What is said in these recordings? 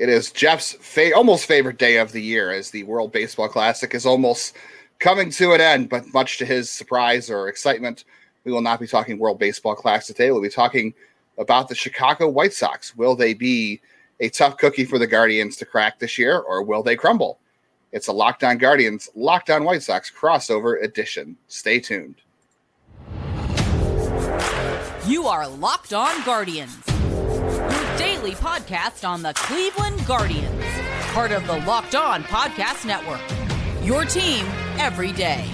It is Jeff's fa- almost favorite day of the year as the World Baseball Classic is almost coming to an end, but much to his surprise or excitement, we will not be talking World Baseball Classic today. We'll be talking about the Chicago White Sox. Will they be a tough cookie for the Guardians to crack this year, or will they crumble? It's a Locked On Guardians, Locked On White Sox crossover edition. Stay tuned. You are Locked On Guardians, daily podcast on the Cleveland Guardians, part of the Locked On Podcast Network. Your team every day.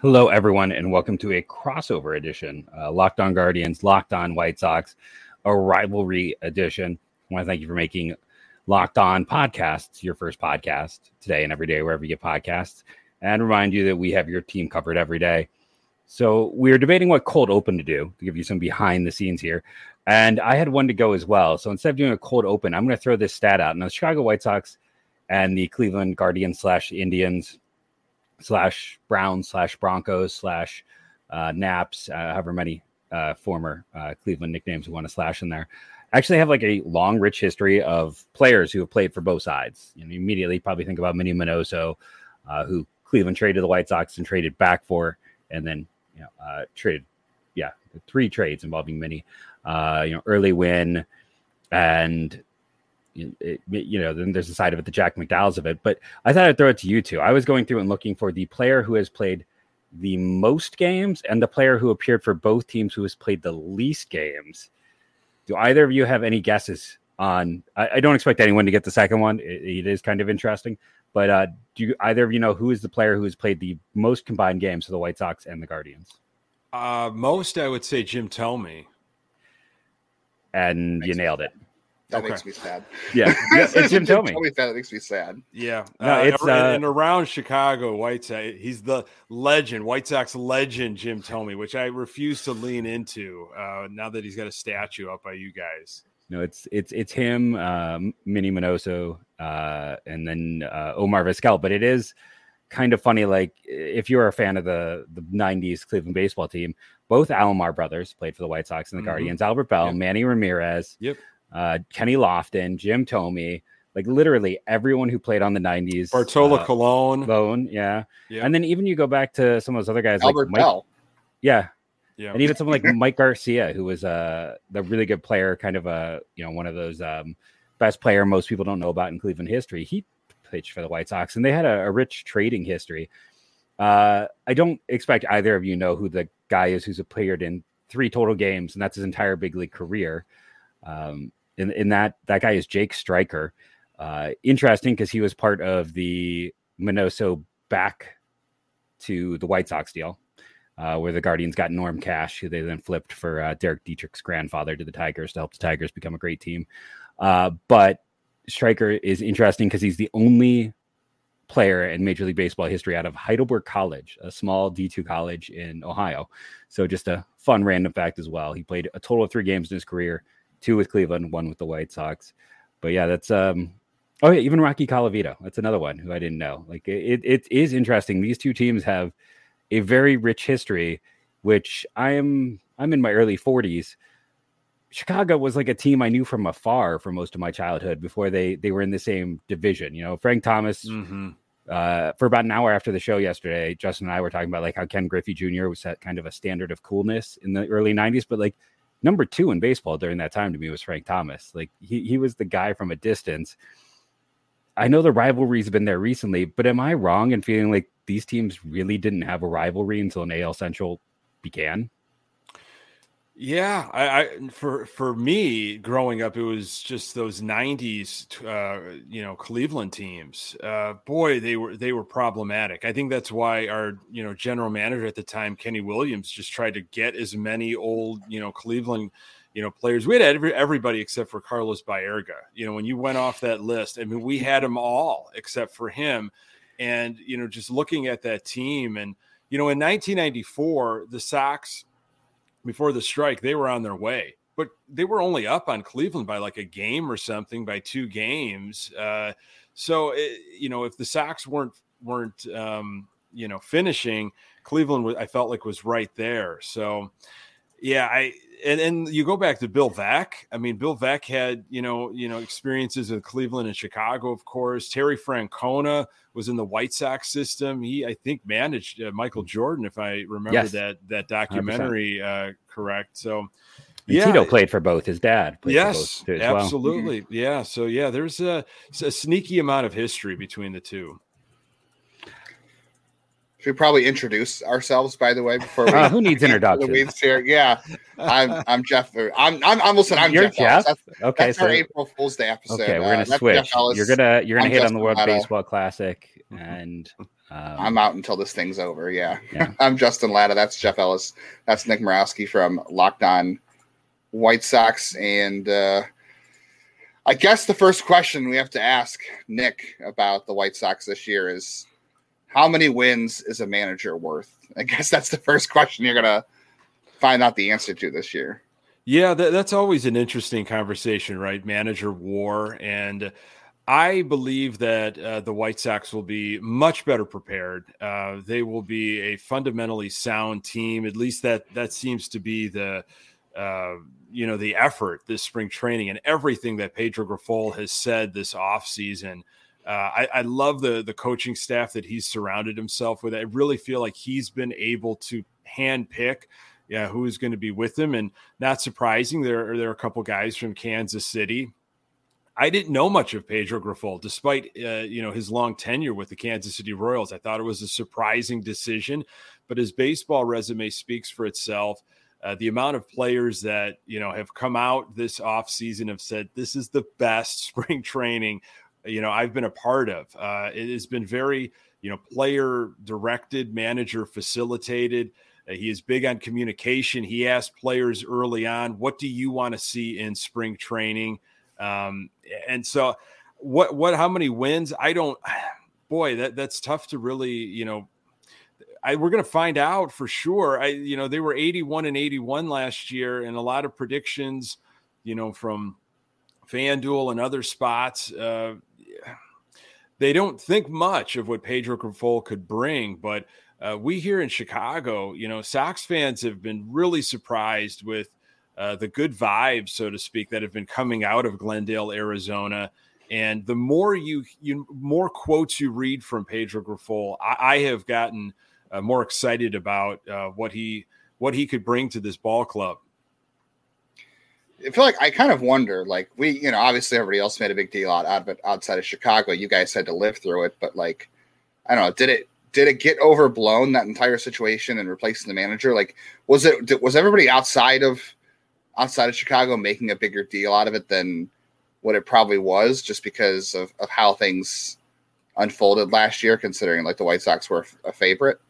Hello, everyone, and welcome to a crossover edition, uh, Locked On Guardians, Locked On White Sox, a rivalry edition. I want to thank you for making Locked On Podcasts your first podcast today and every day, wherever you get podcasts, and remind you that we have your team covered every day. So we're debating what cold open to do to give you some behind the scenes here. And I had one to go as well. So instead of doing a cold open, I'm going to throw this stat out. Now, the Chicago White Sox and the Cleveland Guardians slash Indians slash Browns slash Broncos slash uh, Naps, uh, however many uh, former uh, Cleveland nicknames we want to slash in there. Actually, have like a long, rich history of players who have played for both sides. You know, immediately probably think about Minnie Minoso, uh, who Cleveland traded the White Sox and traded back for, and then you know uh, traded, yeah, three trades involving Minnie. Uh, you know, Early Wynn, and it, you know, then there's the side of it, the Jack McDowell's of it. But I thought I'd throw it to you two. I was going through and looking for the player who has played the most games and the player who appeared for both teams who has played the least games. Do either of you have any guesses on? I, I don't expect anyone to get the second one. it, it is kind of interesting. But uh, do you, either of you know who is the player who has played the most combined games for the White Sox and the Guardians? Uh, most, I would say Jim Thome. And you nailed it. That okay. makes me sad. Yeah, yeah it's Jim Thome. That makes me sad. Yeah, no, uh, it's uh, and around Chicago, White Sox. He's the legend, White Sox legend, Jim Thome, which I refuse to lean into uh, now that he's got a statue up by you guys. No, it's it's it's him, um, Minnie Minoso, uh, and then uh, Omar Vizquel. But it is kind of funny. Like if you're a fan of the the '90s Cleveland baseball team, both Alomar brothers played for the White Sox and the mm-hmm. Guardians. Albert Belle, yep. Manny Ramirez. Yep uh, Kenny Lofton, Jim Thome, like literally everyone who played on the 90s. Bartolo uh, Colon. Colon, yeah. yeah. And then even you go back to some of those other guys Albert like Mike, Belle. Yeah. Yeah. And even someone like Mike Garcia, who was uh, the really good player, kind of a, you know, one of those um, best player most people don't know about in Cleveland history. He pitched for the White Sox and they had a, a rich trading history. Uh, I don't expect either of you know who the guy is who's appeared in three total games, and that's his entire big league career. Um, in, in that that guy is Jake Striker. Uh, interesting because he was part of the Minoso back to the White Sox deal, uh, where the Guardians got Norm Cash, who they then flipped for uh, Derek Dietrich's grandfather to the Tigers to help the Tigers become a great team. Uh, but Striker is interesting because he's the only player in Major League Baseball history out of Heidelberg College, a small D2 college in Ohio. So just a fun random fact as well. He played a total of three games in his career two with Cleveland, one with the White Sox. But yeah, that's um oh yeah, even Rocky Colavito. That's another one who I didn't know. Like it it is interesting. These two teams have a very rich history, which I am I'm in my early 40s. Chicago was like a team I knew from afar for most of my childhood before they they were in the same division. You know, Frank Thomas mm-hmm. uh, for about an hour after the show yesterday, Justin and I were talking about like how Ken Griffey Jr. was set kind of a standard of coolness in the early 90s, but like number two in baseball during that time to me was Frank Thomas. Like he he was the guy from a distance. I know the rivalry's been there recently, but am I wrong in feeling like these teams really didn't have a rivalry until an AL Central began? Yeah, I, I, for for me growing up, it was just those '90s, uh, you know, Cleveland teams. Uh, boy, they were they were problematic. I think that's why our you know general manager at the time, Kenny Williams, just tried to get as many old you know Cleveland you know players. We had every, everybody except for Carlos Baerga. You know, when you went off that list, I mean, we had them all except for him. And you know, just looking at that team, and you know, in 1994, the Sox before the strike, they were on their way, but they were only up on Cleveland by like a game or something, by two games. Uh, So it, you know, if the Sox weren't weren't um, you know finishing, Cleveland I felt like was right there. So yeah, I and and you go back to Bill Veeck. I mean, Bill Veeck had you know you know experiences in Cleveland and Chicago, of course. Terry Francona was in the White Sox system. He, I think, managed uh, Michael Jordan, if I remember yes. that that documentary uh, correct. So. yeah, Tito played for both. His dad, yes, absolutely, well. yeah. So yeah, there's a, a sneaky amount of history between the two should probably introduce ourselves, by the way, before we uh, who needs introduction? here, yeah. I'm I'm Jeff. I'm I'm almost I'm You're Jeff. Jeff? That's, okay, that's so, our April Fool's Day episode. Okay, we're gonna uh, switch. You're gonna you're gonna I'm hit Justin on the World. Baseball Classic, and um, I'm out until this thing's over. Yeah, yeah. I'm Justin Latta. That's Jeff Ellis. That's Nick Murawski from Locked On White Sox, and uh, I guess the first question we have to ask Nick about the White Sox this year is how many wins is a manager worth? I guess that's the first question you're gonna find out the answer to this year. Yeah, that, that's always an interesting conversation, right? Manager war, and I believe that uh, the White Sox will be much better prepared. Uh, they will be a fundamentally sound team. At least that that seems to be the uh, you know the effort this spring training and everything that Pedro Grifol has said this offseason – uh, I, I, love the the coaching staff that he's surrounded himself with. I really feel like he's been able to hand pick yeah, who is going to be with him. And not surprising, there are, there are a couple guys from Kansas City. I didn't know much of Pedro Grifol, despite uh, you know his long tenure with the Kansas City Royals. I thought it was a surprising decision, but his baseball resume speaks for itself. Uh, the amount of players that you know have come out this offseason have said this is the best spring training you know I've been a part of. Uh, it has been very you know player directed, manager facilitated. Uh, he is big on communication. He asked players early on, "What do you want to see in spring training?" Um, and so, what what how many wins? I don't. Boy, that that's tough to really you know. I, we're going to find out for sure. I, you know, they were 81 and 81 last year, and a lot of predictions, you know, from FanDuel and other spots, uh, they don't think much of what Pedro Grifol could bring, but uh, we here in Chicago, you know, Sox fans have been really surprised with uh, the good vibes, so to speak, that have been coming out of Glendale, Arizona. And the more you, you more quotes you read from Pedro Grifol, I, I have gotten uh, more excited about uh, what he what he could bring to this ball club. I feel like I kind of wonder, like we, you know, obviously everybody else made a big deal out, of it outside of Chicago. You guys had to live through it, but like, I don't know, did it did it get overblown that entire situation and replacing the manager? Like, was it was everybody outside of outside of Chicago making a bigger deal out of it than what it probably was, just because of, of how things unfolded last year, considering like the White Sox were a favorite?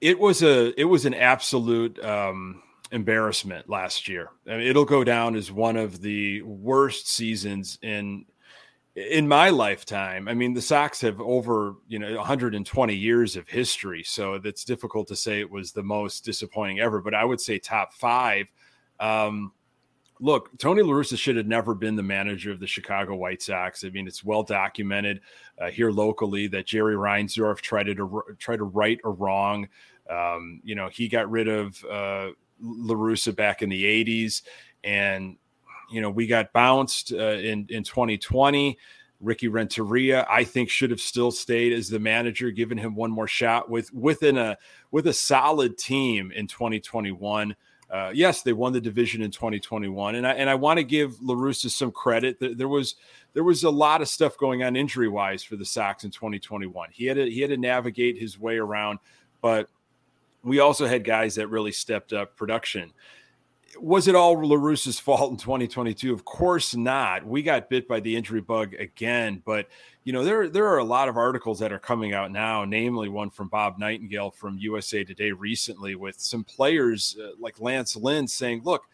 It was a it was an absolute. um embarrassment last year. I mean, it'll go down as one of the worst seasons in in my lifetime. I mean, the Sox have over you know 120 years of history, so that's difficult to say it was the most disappointing ever. But I would say top five. Um, look, Tony La Russa should have never been the manager of the Chicago White Sox. I mean, it's well documented uh, here locally that Jerry Reinsdorf tried to try to right a wrong. Um, you know, he got rid of uh, La Russa back in the 80s. And, you know, we got bounced uh, in, in 2020. Ricky Renteria, I think, should have still stayed as the manager, given him one more shot with within a with a solid team in 2021. Uh, yes, they won the division in 2021, and I and I want to give La Russa some credit. There was there was a lot of stuff going on injury wise for the Sox in 2021. He had to, he had to navigate his way around, but we also had guys that really stepped up production. Was it all La Russa's fault in 2022? Of course not. We got bit by the injury bug again, but you know there there are a lot of articles that are coming out now, namely one from Bob Nightingale from USA Today recently, with some players uh, like Lance Lynn saying, "Look,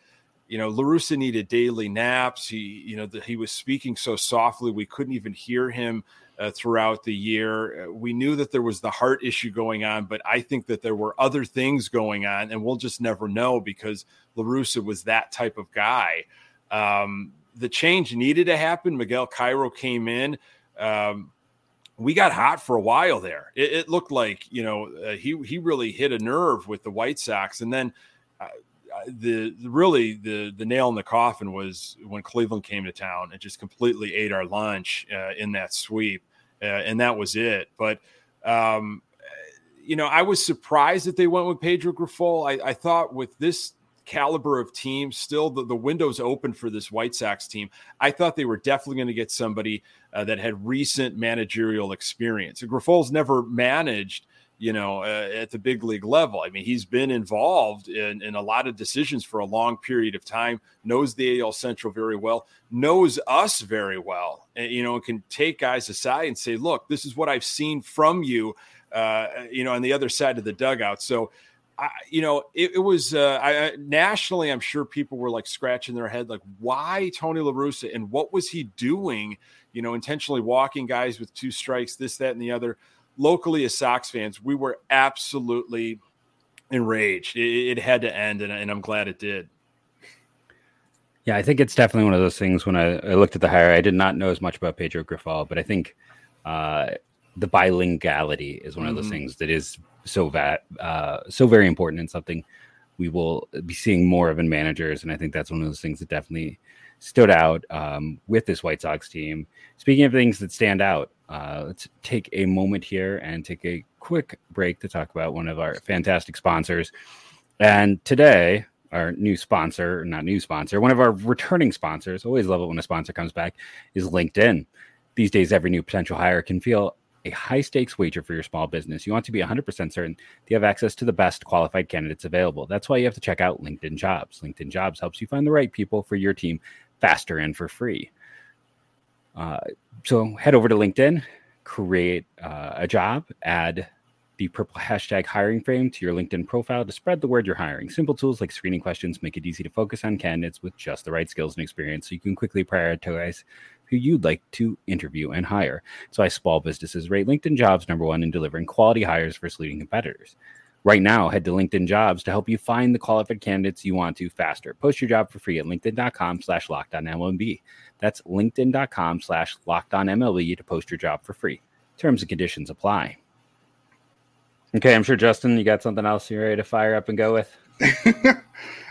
you know, La Russa needed daily naps. He, you know, the, he was speaking so softly we couldn't even hear him uh, throughout the year. Uh, we knew that there was the heart issue going on, but I think that there were other things going on, and we'll just never know because La Russa was that type of guy. Um, the change needed to happen. Miguel Cairo came in. Um, we got hot for a while there. It, it looked like you know uh, he he really hit a nerve with the White Sox, and then uh, the, really the the nail in the coffin was when Cleveland came to town and just completely ate our lunch uh, in that sweep, uh, and that was it. But um, you know, I was surprised that they went with Pedro Grifol. I, I thought with this caliber of team, still the, the window's open for this White Sox team. I thought they were definitely going to get somebody uh, that had recent managerial experience. Grifol's never managed you know, uh, at the big league level. I mean, he's been involved in, in a lot of decisions for a long period of time, knows the AL Central very well, knows us very well, and, you know, can take guys aside and say, look, this is what I've seen from you, uh, you know, on the other side of the dugout. So, I, you know, it, it was uh, I, nationally. I'm sure people were like scratching their head, like, why Tony La Russa and what was he doing? You know, intentionally walking guys with two strikes, this, that, and the other locally as Sox fans, we were absolutely enraged. It, it had to end, and, and, I'm glad it did. Yeah, I think it's definitely one of those things. When I, I looked at the hire, I did not know as much about Pedro Grifol, but I think uh, the bilinguality is one of those mm. things that is so va- uh, so very important and something we will be seeing more of in managers. And I think that's one of those things that definitely stood out um, with this White Sox team. Speaking of things that stand out, uh, let's take a moment here and take a quick break to talk about one of our fantastic sponsors. And today, our new sponsor, not new sponsor, one of our returning sponsors, always love it when a sponsor comes back, is LinkedIn. These days, every new potential hire can feel a high stakes wager for your small business. You want to be 100% certain you have access to the best qualified candidates available. That's why you have to check out LinkedIn Jobs. LinkedIn Jobs helps you find the right people for your team faster and for free. Uh, so head over to LinkedIn, create uh, a job, add the purple hashtag hiring frame to your LinkedIn profile to spread the word you're hiring. Simple tools like screening questions make it easy to focus on candidates with just the right skills and experience so you can quickly prioritize who you'd like to interview and hire. So I small businesses rate LinkedIn jobs number one in delivering quality hires versus leading competitors. Right now, head to LinkedIn Jobs to help you find the qualified candidates you want to faster. Post your job for free at LinkedIn.com slash MLB. That's LinkedIn.com slash MLB to post your job for free. Terms and conditions apply. Okay, I'm sure Justin, you got something else you're ready to fire up and go with?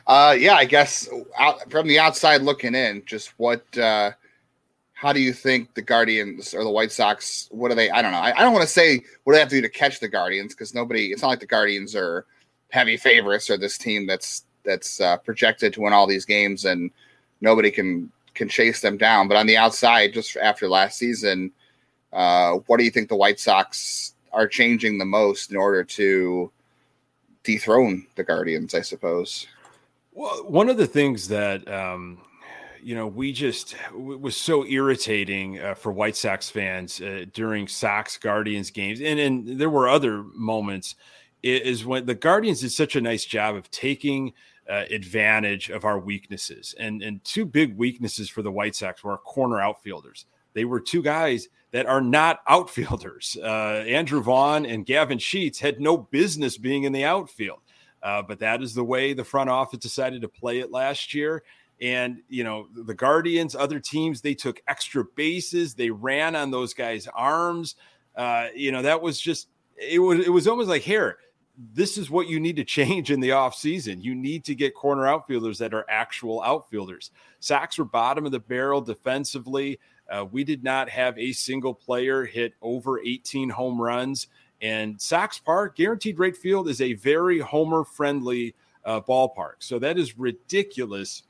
uh, yeah, I guess out, from the outside looking in, just what uh, how do you think the Guardians or the White Sox? What are they? I don't know. I, I don't want to say what do they have to do to catch the Guardians because nobody. It's not like the Guardians are heavy favorites or this team that's that's uh, projected to win all these games and nobody can can chase them down. But on the outside, just after last season, uh, what do you think the White Sox are changing the most in order to dethrone the Guardians? I suppose. Well, one of the things that um, you know, we just was so irritating uh, for White Sox fans uh, during Sox Guardians games, and and there were other moments. Is when the Guardians did such a nice job of taking uh, advantage of our weaknesses, and and two big weaknesses for the White Sox were our corner outfielders. They were two guys that are not outfielders. Uh, Andrew Vaughn and Gavin Sheets had no business being in the outfield. Uh, but that is the way the front office decided to play it last year. And, you know, the Guardians, other teams, they took extra bases. They ran on those guys' arms. Uh, you know, that was just, it was, it was almost like, here, this is what you need to change in the offseason. You need to get corner outfielders that are actual outfielders. Sox were bottom of the barrel defensively. Uh, we did not have a single player hit over 18 home runs. And Sox Park, guaranteed rate field, is a very homer friendly uh, ballpark. So that is ridiculous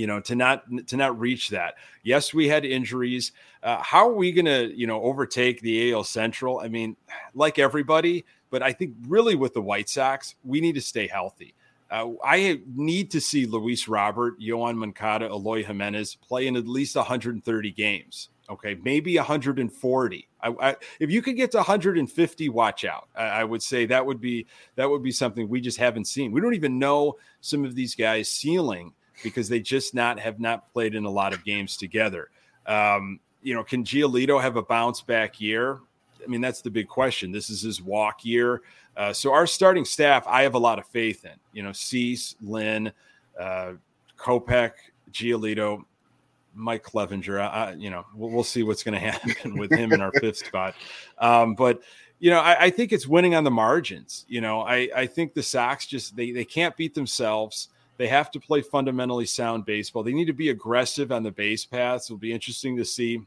you know to not to not reach that. Yes we had injuries. Uh, how are we going to you know overtake the AL Central? I mean like everybody but I think really with the White Sox we need to stay healthy. Uh, I need to see Luis Robert Yoan Moncada, Eloy Jimenez play in at least 130 games okay? Maybe 140 I, I, if you could get to 150 watch out. I, I, would say that would be that would be something we just haven't seen. We don't even know some of these guys ceiling because they just not have not played in a lot of games together. Um, you know, can Giolito have a bounce back year? I mean, that's the big question. This is his walk year. Uh, so our starting staff, I have a lot of faith in. You know, Cease, Lynn, uh, Kopech, Giolito. Mike Clevinger. I, you know, we'll, we'll see what's going to happen with him in our fifth spot. Um, but you know, I, I, think it's winning on the margins. You know, I, I think the Sox just they they can't beat themselves. They have to play fundamentally sound baseball. They need to be aggressive on the base paths. It'll be interesting to see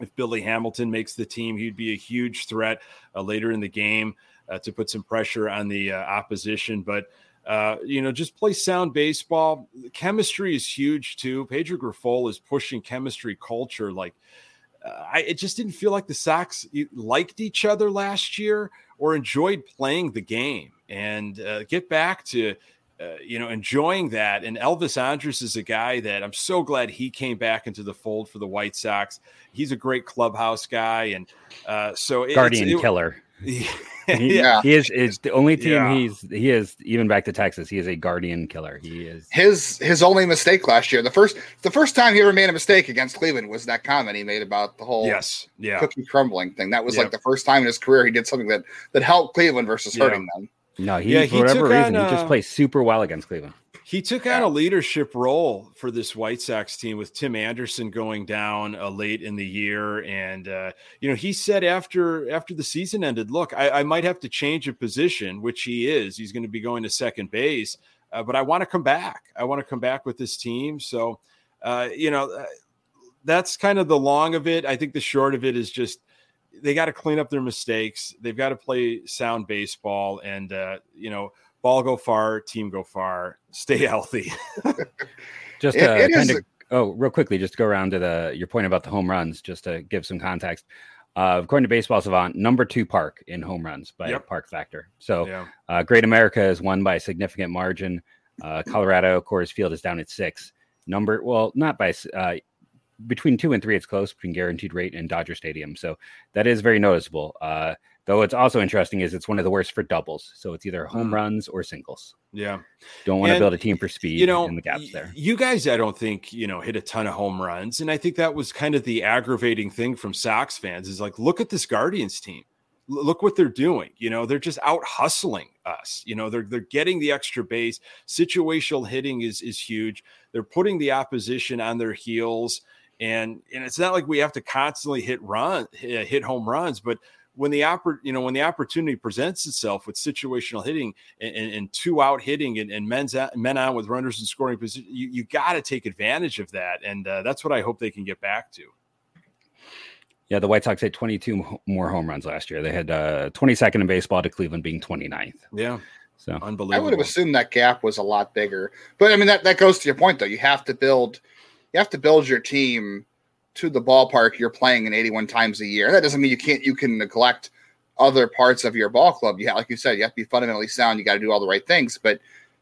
if Billy Hamilton makes the team. He'd be a huge threat uh, later in the game uh, to put some pressure on the uh, opposition. But uh, you know, just play sound baseball. Chemistry is huge too. Pedro Grifol is pushing chemistry culture. Like, uh, I it just didn't feel like the Sox liked each other last year or enjoyed playing the game. And uh, get back to uh, you know, enjoying that. And Elvis Andrus is a guy that I'm so glad he came back into the fold for the White Sox. He's a great clubhouse guy, and uh, so it's guardian it, killer. He, yeah, he is is the only team yeah. he's he is even back to Texas. He is a guardian killer. He is his his only mistake last year. The first the first time he ever made a mistake against Cleveland was that comment he made about the whole yes yeah cookie crumbling thing. That was like the first time in his career he did something that that helped Cleveland versus hurting them. No, he, yeah, he for whatever reason on, uh, he just plays super well against Cleveland. He took yeah. on a leadership role for this White Sox team with Tim Anderson going down uh, late in the year, and uh, you know he said after after the season ended, "Look, I, I, might have to change a position, which he is. He's going to be going to second base, uh, but I want to come back. I want to come back with this team." So, uh, you know, uh, that's kind of the long of it. I think the short of it is just they got to clean up their mistakes. They've got to play sound baseball, and uh, you know ball go far, team go far, stay healthy. just uh, it, it kind of oh, real quickly, just to go around to the your point about the home runs, just to give some context. Uh, according to Baseball Savant, number two park in home runs by yep. park factor. So, yeah. uh, Great America is one by a significant margin. Uh, Colorado Coors Field is down at six. Number well, not by uh, between two and three, it's close between Guaranteed Rate and Dodger Stadium. So that is very noticeable. Uh, Though it's also interesting is it's one of the worst for doubles. So it's either home mm. runs or singles. Yeah. Don't want to build a team for speed you know, in the gaps there. You guys, I don't think, you know, hit a ton of home runs. And I think that was kind of the aggravating thing from Sox fans is like, look at this Guardians team. L- look what they're doing. You know, they're just out hustling us. You know, they're they're getting the extra base. Situational hitting is is huge. They're putting the opposition on their heels. And and it's not like we have to constantly hit run hit home runs, but when the oppor- you know when the opportunity presents itself with situational hitting and, and, and two out hitting and, and men's out, men on with runners in scoring position, you, you got to take advantage of that, and uh, that's what I hope they can get back to. Yeah, the White Sox had 22 more home runs last year. They had uh, 22nd in baseball to Cleveland being 29th. Yeah. So unbelievable. I would have assumed that gap was a lot bigger. But I mean that that goes to your point though. You have to build you have to build your team to the ballpark you're playing in 81 times a year. That doesn't mean you can't you can neglect other parts of your ball club. Yeah, like you said, you have to be fundamentally sound. You got to do all the right things, but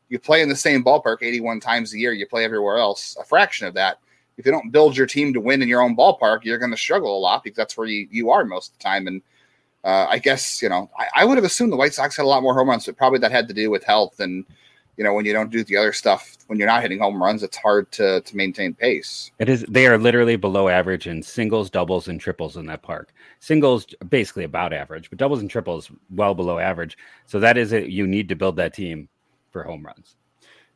you play in the same ballpark 81 times a year. You play everywhere else a fraction of that. If you don't build your team to win in your own ballpark, you're going to struggle a lot because that's where you, you are most of the time. And uh, I guess you know I, I would have assumed the White Sox had a lot more home runs, but probably that had to do with health and you know, when you don't do the other stuff, when you're not hitting home runs, it's hard to to maintain pace. It is. They are literally below average in singles, doubles, and triples in that park. Singles basically about average, but doubles and triples well below average. So that is it. You need to build that team for home runs.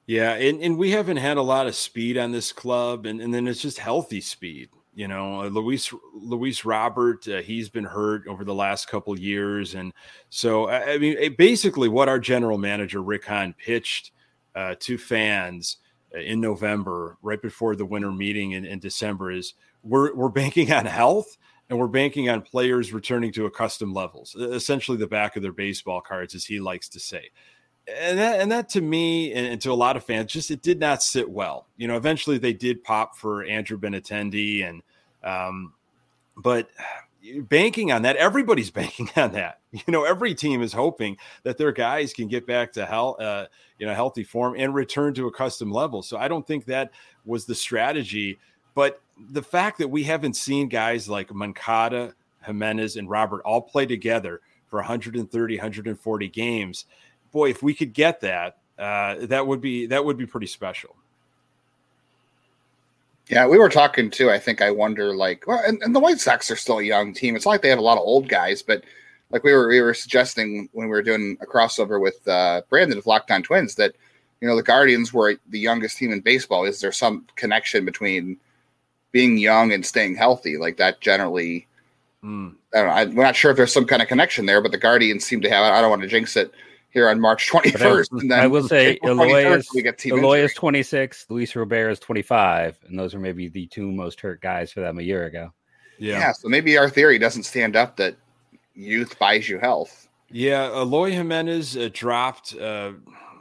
Yeah, and, and we haven't had a lot of speed on this club, and, and then it's just healthy speed. You know, uh, Luis Luis Robert, uh, he's been hurt over the last couple years, and so I mean, basically, what our general manager Rick Hahn pitched uh, to fans uh, in November, right before the winter meeting in, in December, is we're we're banking on health and we're banking on players returning to accustomed levels, essentially the back of their baseball cards, as he likes to say and that and that to me and, and, to a lot of fans just it did not sit well. You know, eventually they did pop for Andrew Benintendi and um, but banking on that, everybody's banking on that. You know, every team is hoping that their guys can get back to health, uh, you know, healthy form and return to a custom level. So I don't think that was the strategy. But the fact that we haven't seen guys like Moncada, Jimenez, and Robert all play together for 130, 140 games boy, if we could get that, uh, that would be that would be pretty special. Yeah, we were talking too. I think I wonder, like, well, and, and, the White Sox are still a young team. It's not like they have a lot of old guys, but like we were we were suggesting when we were doing a crossover with uh, Brandon of Locked On Twins that you know the Guardians were the youngest team in baseball. Is there some connection between being young and staying healthy. Like that generally, mm. I don't know. I'm not sure if there's some kind of connection there, but the Guardians seem to have. I don't want to jinx it here on March 21st. I, and then I will say Eloy is, Eloy is 26, Luis Robert is 25, and those are maybe the two most hurt guys for them a year ago. Yeah. yeah. So maybe our theory doesn't stand up that youth buys you health. Yeah. Eloy Jimenez uh, dropped uh,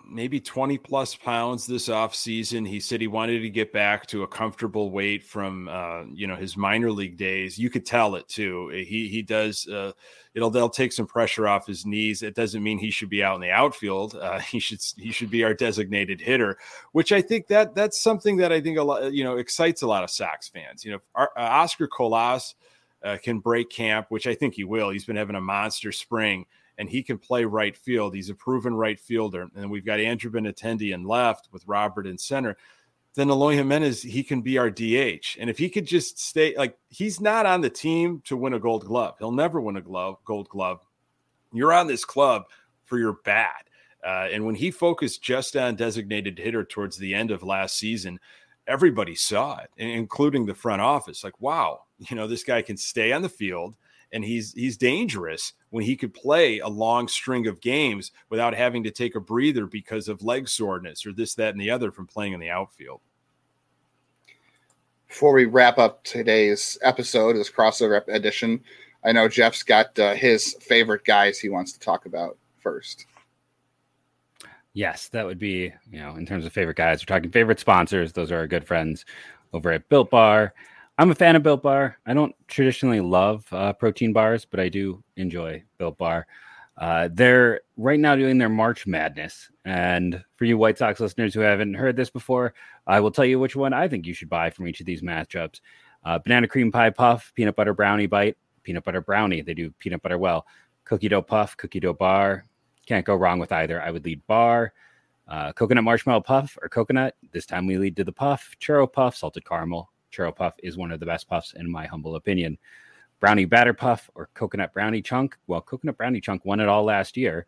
maybe 20 plus pounds this off season. He said he wanted to get back to a comfortable weight from, uh, you know, his minor league days. You could tell it too. He, he does, uh, it'll, they'll take some pressure off his knees. It doesn't mean he should be out in the outfield. Uh, he should, he should be our designated hitter, which I think that that's something that I think a lot, you know, excites a lot of Sox fans. You know, our, uh, Oscar Colas uh, can break camp, which I think he will. He's been having a monster spring and he can play right field. He's a proven right fielder. And we've got Andrew Benintendi in left with Robert in center. Then Eloy Jimenez, he can be our DH. And if he could just stay, like he's not on the team to win a gold glove. He'll never win a glove, gold glove. You're on this club for your bat. Uh, and when he focused just on designated hitter towards the end of last season, everybody saw it, including the front office. Like, wow, you know, this guy can stay on the field and he's he's dangerous when he could play a long string of games without having to take a breather because of leg soreness or this, that, and the other from playing in the outfield. Before we wrap up today's episode, this crossover edition, I know Jeff's got uh, his favorite guys he wants to talk about first. Yes, that would be, you know, in terms of favorite guys, we're talking favorite sponsors. Those are our good friends over at Built Bar. I'm a fan of Built Bar. I don't traditionally love uh, protein bars, but I do enjoy Built Bar. Uh, they're right now doing their March Madness. And for you White Sox listeners who haven't heard this before, I will tell you which one I think you should buy from each of these matchups uh, banana cream pie puff, peanut butter brownie bite, peanut butter brownie. They do peanut butter well. Cookie dough puff, cookie dough bar. Can't go wrong with either. I would lead bar. Uh, coconut marshmallow puff or coconut. This time we lead to the puff, churro puff, salted caramel, churro puff is one of the best puffs in my humble opinion. Brownie batter puff or coconut brownie chunk. Well, coconut brownie chunk won it all last year.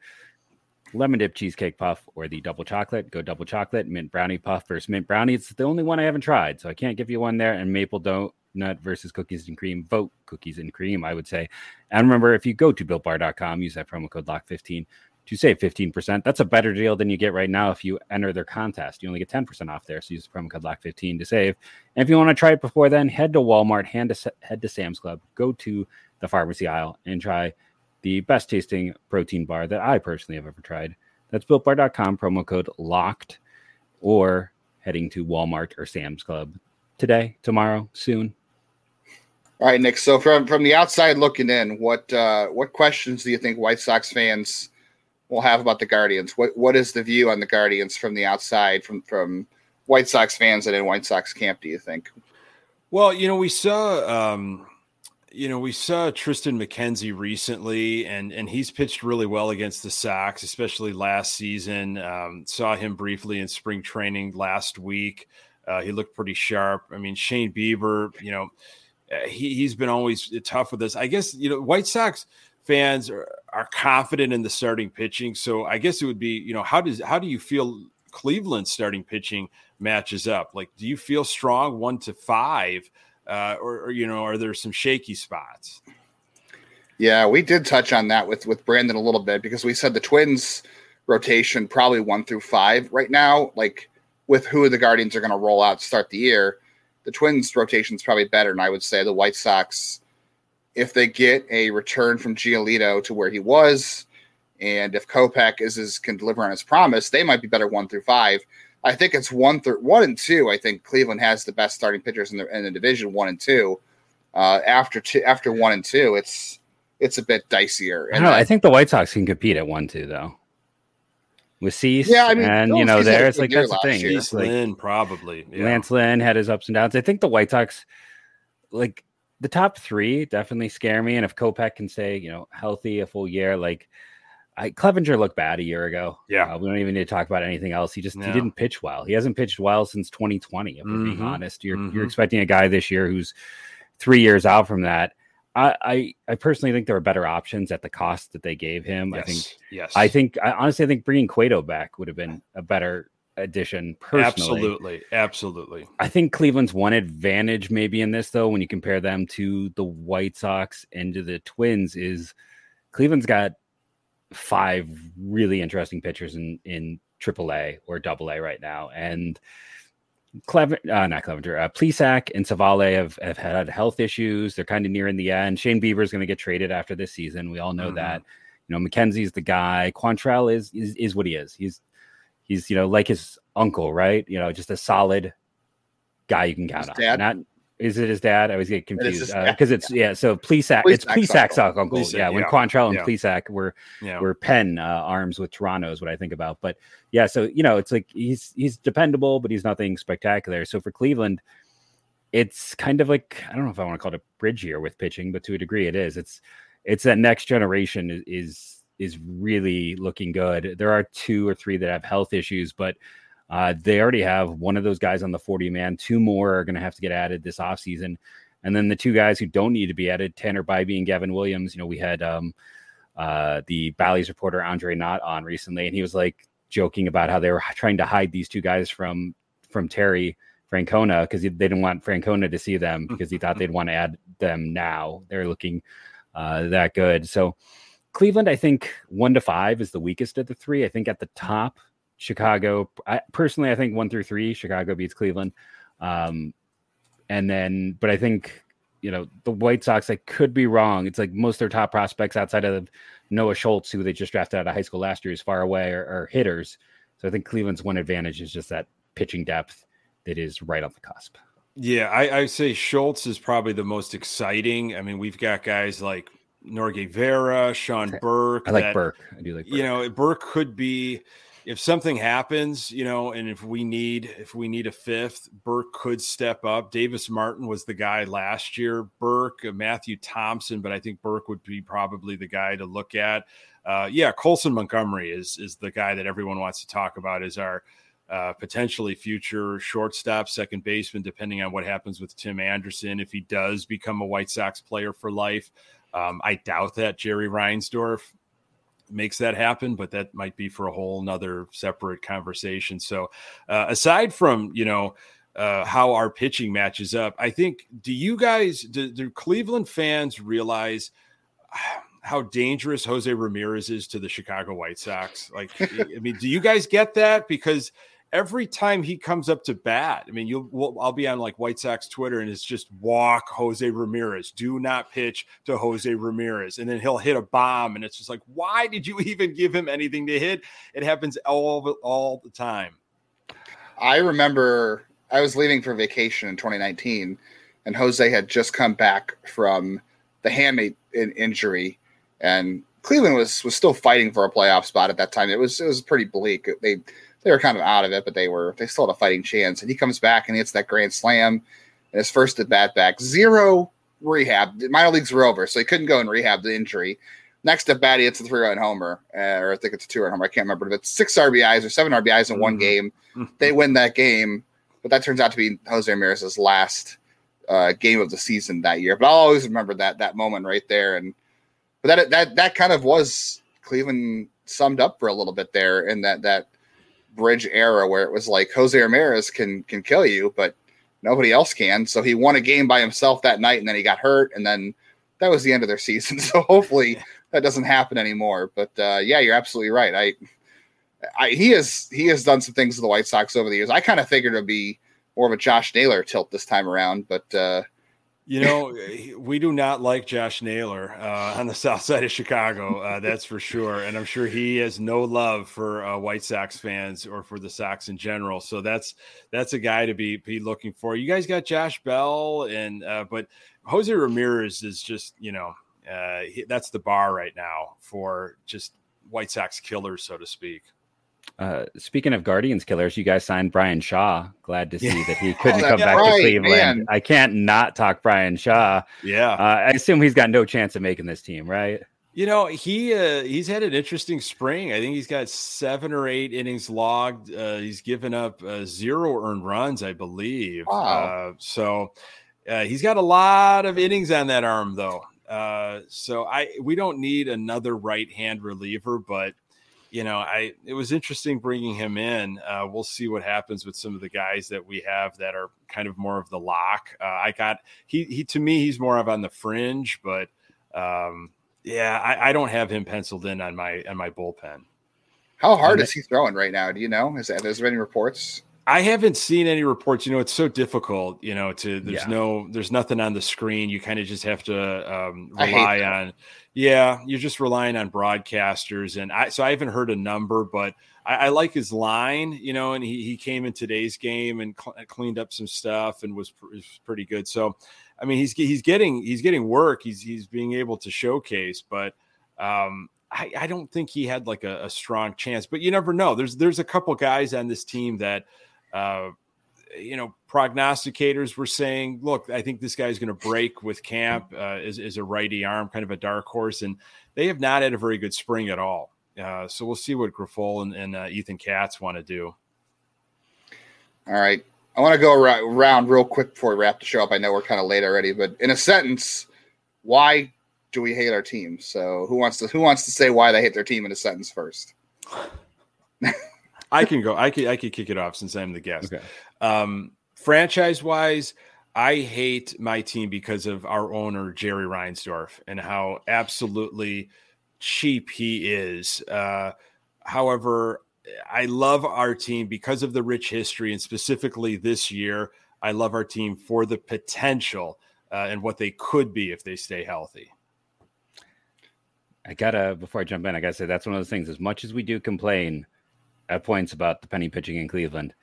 Lemon dip cheesecake puff or the double chocolate. Go double chocolate. Mint brownie puff versus mint brownie. It's the only one I haven't tried, so I can't give you one there. And maple donut versus cookies and cream. Vote cookies and cream, I would say. And remember, if you go to builtbar.com, use that promo code LOCK15 to save 15%. That's a better deal than you get right now if you enter their contest. You only get 10% off there. So use the promo code LOCK15 to save. And if you want to try it before then, head to Walmart, head to, head to Sam's Club, go to the pharmacy aisle and try the best tasting protein bar that I personally have ever tried. That's builtbar.com, promo code LOCKED, or heading to Walmart or Sam's Club today, tomorrow, soon. All right, Nick. So from from the outside looking in, what uh, what questions do you think White Sox fans we'll have about the Guardians. What what is the view on the Guardians from the outside, from from White Sox fans and in White Sox camp? Do you think? Well, you know, we saw. Um, you know, we saw Triston McKenzie recently, and and he's pitched really well against the Sox, especially last season. Um, saw him briefly in spring training last week. Uh, he looked pretty sharp. I mean, Shane Bieber, you know, uh, he he's been always tough with us. I guess you know, White Sox fans are, are confident in the starting pitching. So I guess it would be, you know, how does how do you feel Cleveland starting pitching matches up? Like, do you feel strong one to five, uh, or, or you know, are there some shaky spots? Yeah, we did touch on that with with Brandon a little bit because we said the Twins rotation probably one through five right now. Like with who the Guardians are going to roll out to start the year, the Twins rotation is probably better, and I would say the White Sox if they get a return from Giolito to where he was, and if Kopech is, is can deliver on his promise, they might be better one through five. I think it's one through one and two. I think Cleveland has the best starting pitchers in the in the division, one and two. Uh, after two, after one and two, it's it's a bit dicier. And I, know, I think the White Sox can compete at one two though. With Cease, yeah, I mean, and you know, there it's like that's the thing. Cease like, Lynn probably. Yeah. Lance Lynn had his ups and downs. I think the White Sox, like the top three definitely scare me. And if Kopech can stay, you know, healthy a full year, like I, Clevinger looked bad a year ago. Yeah, uh, we don't even need to talk about anything else. He just he didn't pitch well. He hasn't pitched well since 2020. If we're mm-hmm. being honest, you're mm-hmm. you're expecting a guy this year who's three years out from that. I, I, I personally think there are better options at the cost that they gave him. Yes. I think yes. I think I honestly I think bringing Cueto back would have been a better addition personally. Absolutely, absolutely. I think Cleveland's one advantage maybe in this though, when you compare them to the White Sox and to the Twins, is Cleveland's got five really interesting pitchers in in AAA or Double A right now, and Clever, uh, not Clevinger, uh, Plesac and Civale have, have had health issues. They're kind of nearing the end. Shane Bieber is going to get traded after this season. We all know mm-hmm. that. You know, McKenzie's the guy. Quantrill is, is is what he is. He's he's you know like his uncle, right? You know, just a solid guy you can count his on. Dad? Not is it his dad? I always get confused because uh, it's yeah. So Plesac, it's Plesac's uncle. uncle. yeah, when yeah. Quantrill and yeah. Plesac were yeah. were pen uh, arms with Toronto is what I think about. But yeah, so you know, it's like he's he's dependable, but he's nothing spectacular. So for Cleveland, it's kind of like I don't know if I want to call it a bridge year with pitching, but to a degree, it is. It's it's that next generation is is, is really looking good. There are two or three that have health issues, but uh, they already have one of those guys on the 40 man. Two more are going to have to get added this offseason. And then the two guys who don't need to be added, Tanner Bibee and Gavin Williams. You know, we had um, uh, the Bally's reporter Andre Knott on recently, and he was like joking about how they were trying to hide these two guys from from Terry Francona because they didn't want Francona to see them because he thought they'd want to add them now. They're looking uh, that good. So Cleveland, I think one to five is the weakest of the three. I think at the top, Chicago. I, personally, I think one through three, Chicago beats Cleveland. Um, and then, but I think you know the White Sox. I could be wrong. It's like most of their top prospects outside of Noah Schultz, who they just drafted out of high school last year, is far away, or, are hitters. So I think Cleveland's one advantage is just that pitching depth that is right on the cusp. Yeah, I, I say Schultz is probably the most exciting. I mean, we've got guys like Norge Vera, Sean Burke. I like that, Burke. I do like Burke. You know, Burke could be if something happens, you know, and if we need if we need a fifth, Burke could step up. Davis Martin was the guy last year. Burke, uh, Matthew Thompson, but I think Burke would be probably the guy to look at. Uh, yeah, Colson Montgomery is is the guy that everyone wants to talk about as our uh, potentially future shortstop, second baseman, depending on what happens with Tim Anderson. If he does become a White Sox player for life, um, I doubt that Jerry Reinsdorf makes that happen, but that might be for a whole nother separate conversation. So, uh, aside from you know uh, how our pitching matches up, I think do you guys do, do Cleveland fans realize? How dangerous Jose Ramirez is to the Chicago White Sox. Like, I mean, do you guys get that? Because every time he comes up to bat, I mean, you'll we'll, I'll be on like White Sox Twitter and it's just walk Jose Ramirez. Do not pitch to Jose Ramirez, and then he'll hit a bomb, and it's just like, why did you even give him anything to hit? It happens all all the time. I remember I was leaving for vacation in 2019, and Jose had just come back from the hamate injury, and Cleveland was was still fighting for a playoff spot at that time. It was it was pretty bleak. They they were kind of out of it, but they were they still had a fighting chance. And he comes back and hits that grand slam and his first at bat back. Zero rehab. Minor leagues were over, so he couldn't go and rehab the injury. Next at bat, he hits a three run homer, uh, or I think it's a two run homer. I can't remember. But it's six RBIs or seven RBIs in mm-hmm. one game. they win that game, but that turns out to be Jose Ramirez's last uh, game of the season that year. But I'll always remember that that moment right there. And but that that that kind of was Cleveland summed up for a little bit there in that that bridge era where it was like Jose Ramirez can can kill you, but nobody else can. So he won a game by himself that night, and then he got hurt, and then that was the end of their season. So hopefully that doesn't happen anymore. But uh, yeah, you're absolutely right. I, I he has he has done some things with the White Sox over the years. I kind of figured it'd be more of a Josh Naylor tilt this time around, but uh, you know, we do not like Josh Naylor uh, on the south side of Chicago. Uh, that's for sure. And I'm sure he has no love for uh, White Sox fans or for the Sox in general. So that's that's a guy to be be looking for. You guys got Josh Bell, and uh, but Jose Ramirez is just you know uh, he, that's the bar right now for just White Sox killers, so to speak. Uh, speaking of Guardians killers, you guys signed Bryan Shaw. Glad to see that he couldn't come back right, to Cleveland. Man. I can't not talk Bryan Shaw. Yeah, uh, I assume he's got no chance of making this team, right? You know, he uh, he's had an interesting spring. I think he's got seven or eight innings logged. Uh, he's given up uh, zero earned runs, I believe. Wow. Uh, so uh, he's got a lot of innings on that arm, though. Uh, so I we don't need another right hand reliever, but you know, I it was interesting bringing him in. Uh, we'll see what happens with some of the guys that we have that are kind of more of the lock. Uh, I got he he to me he's more of on the fringe, but um, yeah, I, I, don't have him penciled in on my on my bullpen. How hard is he throwing right now? Do you know? Is that, is there any reports? I haven't seen any reports. You know, it's so difficult. You know, to there's yeah. no there's nothing on the screen. You kind of just have to um, rely on. Yeah, you're just relying on broadcasters, and I so I haven't heard a number, but I, I like his line. You know, and he he came in today's game and cl- cleaned up some stuff and was, pr- was pretty good. So, I mean, he's he's getting he's getting work. He's he's being able to showcase, but um, I, I don't think he had like a, a, strong chance. But you never know. There's there's a couple guys on this team that uh, you know, prognosticators were saying, look, I think this guy's going to break with camp uh, as, as a righty arm, kind of a dark horse. And they have not had a very good spring at all. Uh, so we'll see what Grifol and, and uh, Ethan Katz want to do. All right. I want to go around real quick before we wrap the show up. I know we're kind of late already, but in a sentence, why do we hate our team? So who wants to who wants to say why they hate their team in a sentence first? I can go. I can I can kick it off since I'm the guest. Okay. Um, franchise wise, I hate my team because of our owner Jerry Reinsdorf and how absolutely cheap he is. Uh, however, I love our team because of the rich history and specifically this year. I love our team for the potential uh, and what they could be if they stay healthy. I gotta before I jump in, I gotta say that's one of those things. As much as we do complain at points about the penny pitching in Cleveland.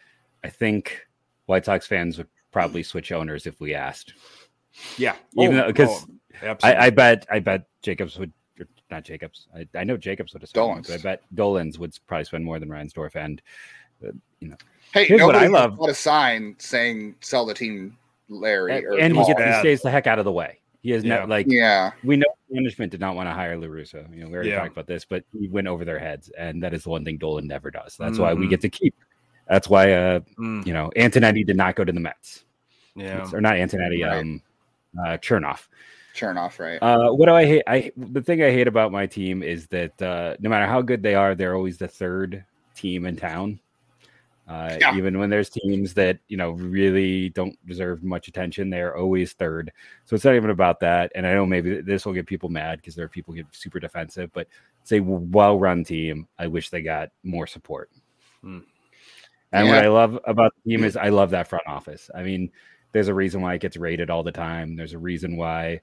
I think White Sox fans would probably switch owners if we asked. Yeah, even oh, because oh, I, I, bet I bet Jacobs would not Jacobs. I, I know Jacobs would have spent. I bet Dolans would probably spend more than Reinsdorf. And uh, you know, hey, here's what I love: a sign saying "Sell the team, Larry," and, and he, gets, he stays the heck out of the way. He has yeah. no like yeah. We know management did not want to hire La Russa. You know, we already yeah. talked about this, but he went over their heads, and that is the one thing Dolan never does. That's mm-hmm. why we mm-hmm. get to keep. That's why uh mm. you know Antonetti did not go to the Mets. Yeah, or not Antonetti. Right. Um, uh, Chernoff. Chernoff, right? Uh, what do I hate? I the thing I hate about my team is that uh, no matter how good they are, they're always the third team in town. Uh, yeah. Even when there's teams that you know really don't deserve much attention, they're always third. So it's not even about that. And I know maybe this will get people mad because there are people get super defensive, but it's a well-run team. I wish they got more support. Hmm. And yeah. what I love about the team is I love that front office. I mean, there's a reason why it gets rated all the time. There's a reason why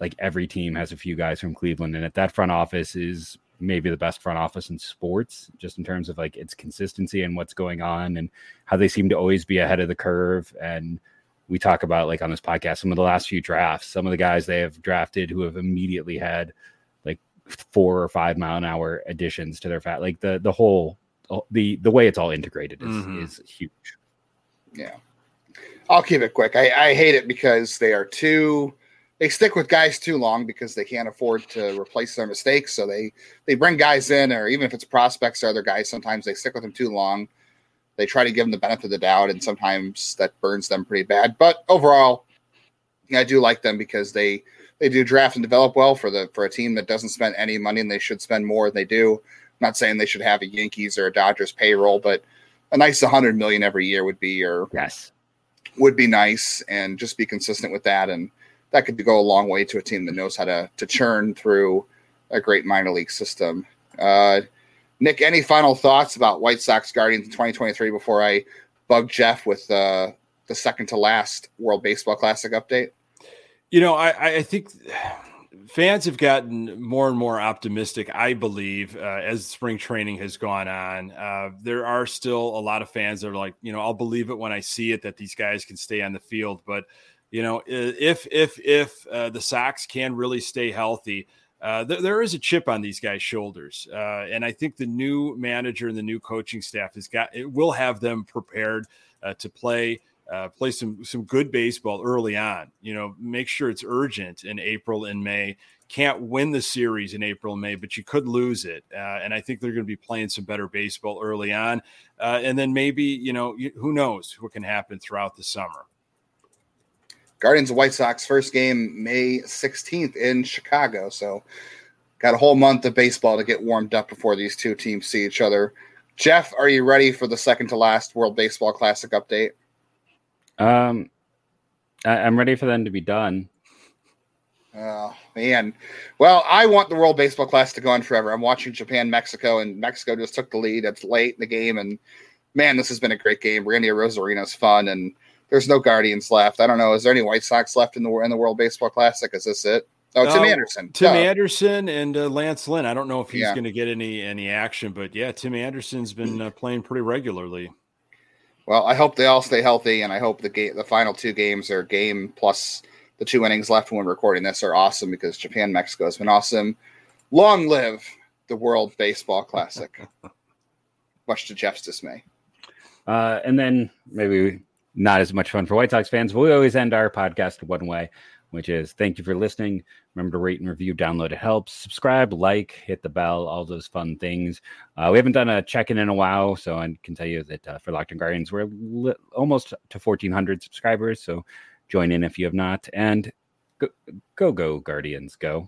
like every team has a few guys from Cleveland, and at that front office is maybe the best front office in sports, just in terms of like its consistency and what's going on and how they seem to always be ahead of the curve. And we talk about like on this podcast some of the last few drafts, some of the guys they have drafted who have immediately had like four or five mile an hour additions to their fat. Like the the whole the the way it's all integrated is mm-hmm. is huge. Yeah, I'll keep it quick. I, I hate it because they are too they stick with guys too long because they can't afford to replace their mistakes. So they they bring guys in, or even if it's prospects or other guys, sometimes they stick with them too long. They try to give them the benefit of the doubt, and sometimes that burns them pretty bad. But overall, I do like them because they they do draft and develop well for the for a team that doesn't spend any money, and they should spend more. Than they do. I'm not saying they should have a Yankees or a Dodgers payroll, but a nice 100 million every year would be or yes would be nice, and just be consistent with that and that could go a long way to a team that knows how to to churn through a great minor league system. Uh, Nick, any final thoughts about White Sox Guardians in 2023 before I bug Jeff with uh, the second to last World Baseball Classic update? You know, I, I think fans have gotten more and more optimistic, I believe, uh, as spring training has gone on. Uh, there are still a lot of fans that are like, you know, I'll believe it when I see it that these guys can stay on the field. But you know, if if if uh, the Sox can really stay healthy, uh, th- there is a chip on these guys' shoulders, uh, and I think the new manager and the new coaching staff has got it will have them prepared uh, to play uh, play some some good baseball early on. You know, make sure it's urgent in April and May. Can't win the series in April and May, but you could lose it. Uh, and I think they're going to be playing some better baseball early on, and then maybe you know who knows what can happen throughout the summer. Guardians of White Sox first game May 16th in Chicago. So got a whole month of baseball to get warmed up before these two teams see each other. Jeff, are you ready for the second to last World Baseball Classic update? Um, I, am ready for them to be done. Oh man, well, I want the World Baseball Classic to go on forever. I'm watching Japan, Mexico, and Mexico just took the lead. It's late in the game, and man, this has been a great game. Randy Arozarena is fun, and there's no Guardians left. I don't know. Is there any White Sox left in the in the World Baseball Classic? Is this it? Oh, Tim Anderson. Tim Duh. Anderson and uh, Lance Lynn. I don't know if he's yeah. going to get any any action, but yeah, Tim Anderson's been uh, playing pretty regularly. Well, I hope they all stay healthy, and I hope the game, the final two games are game plus the two innings left when recording this are awesome because Japan Mexico has been awesome. Long live the World Baseball Classic. Much to Jeff's dismay. Uh, and then maybe not as much fun for White Sox fans, but we always end our podcast one way which is thank you for listening. Remember to rate and review, download it helps. Subscribe, like, hit the bell, all those fun things. Uh, we haven't done a check in in a while, so I can tell you that uh, for Locked on Guardians, we're li- almost to 1,400 subscribers. So join in if you have not. And go, go, go Guardians, go.